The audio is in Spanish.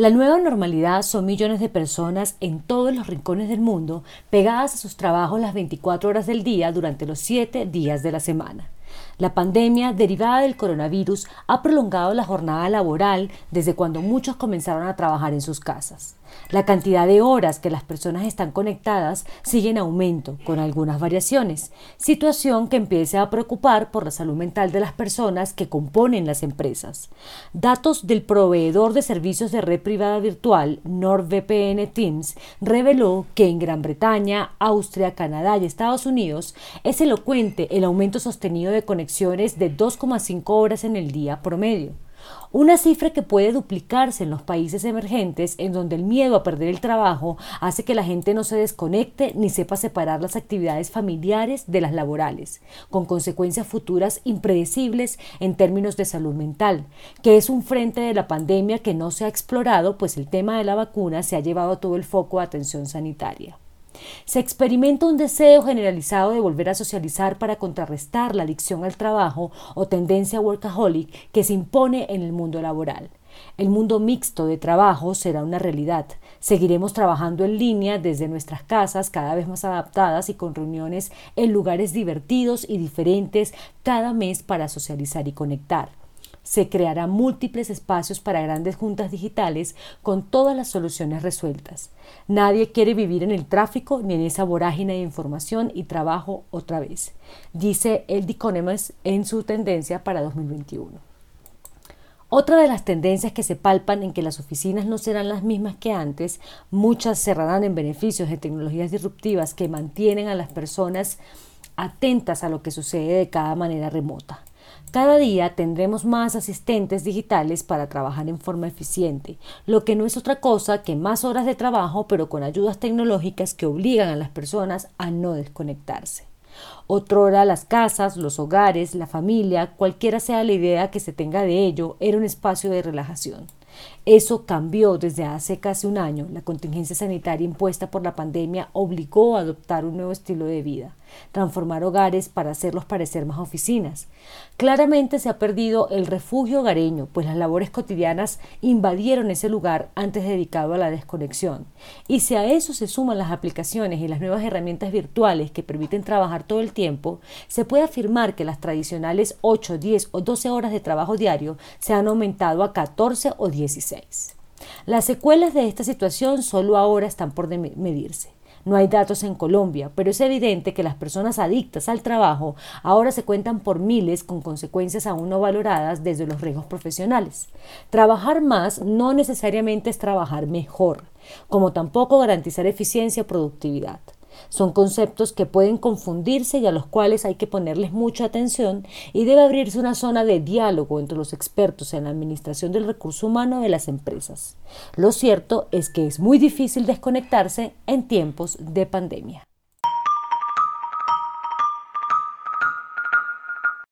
La nueva normalidad son millones de personas en todos los rincones del mundo pegadas a sus trabajos las 24 horas del día durante los 7 días de la semana. La pandemia derivada del coronavirus ha prolongado la jornada laboral desde cuando muchos comenzaron a trabajar en sus casas. La cantidad de horas que las personas están conectadas sigue en aumento, con algunas variaciones, situación que empieza a preocupar por la salud mental de las personas que componen las empresas. Datos del proveedor de servicios de red privada virtual NordVPN Teams reveló que en Gran Bretaña, Austria, Canadá y Estados Unidos es elocuente el aumento sostenido de conexiones de 2,5 horas en el día promedio. Una cifra que puede duplicarse en los países emergentes en donde el miedo a perder el trabajo hace que la gente no se desconecte ni sepa separar las actividades familiares de las laborales, con consecuencias futuras impredecibles en términos de salud mental, que es un frente de la pandemia que no se ha explorado pues el tema de la vacuna se ha llevado todo el foco de atención sanitaria. Se experimenta un deseo generalizado de volver a socializar para contrarrestar la adicción al trabajo o tendencia workaholic que se impone en el mundo laboral. El mundo mixto de trabajo será una realidad. Seguiremos trabajando en línea desde nuestras casas, cada vez más adaptadas y con reuniones en lugares divertidos y diferentes cada mes para socializar y conectar se crearán múltiples espacios para grandes juntas digitales con todas las soluciones resueltas. Nadie quiere vivir en el tráfico ni en esa vorágine de información y trabajo otra vez, dice el Economist en su tendencia para 2021. Otra de las tendencias que se palpan en que las oficinas no serán las mismas que antes, muchas cerrarán en beneficios de tecnologías disruptivas que mantienen a las personas atentas a lo que sucede de cada manera remota. Cada día tendremos más asistentes digitales para trabajar en forma eficiente, lo que no es otra cosa que más horas de trabajo pero con ayudas tecnológicas que obligan a las personas a no desconectarse. Otrora las casas, los hogares, la familia, cualquiera sea la idea que se tenga de ello, era un espacio de relajación. Eso cambió desde hace casi un año. La contingencia sanitaria impuesta por la pandemia obligó a adoptar un nuevo estilo de vida, transformar hogares para hacerlos parecer más oficinas. Claramente se ha perdido el refugio hogareño, pues las labores cotidianas invadieron ese lugar antes dedicado a la desconexión. Y si a eso se suman las aplicaciones y las nuevas herramientas virtuales que permiten trabajar todo el tiempo, se puede afirmar que las tradicionales 8, 10 o 12 horas de trabajo diario se han aumentado a 14 o 16. Las secuelas de esta situación solo ahora están por medirse. No hay datos en Colombia, pero es evidente que las personas adictas al trabajo ahora se cuentan por miles con consecuencias aún no valoradas desde los riesgos profesionales. Trabajar más no necesariamente es trabajar mejor, como tampoco garantizar eficiencia o productividad. Son conceptos que pueden confundirse y a los cuales hay que ponerles mucha atención y debe abrirse una zona de diálogo entre los expertos en la administración del recurso humano de las empresas. Lo cierto es que es muy difícil desconectarse en tiempos de pandemia.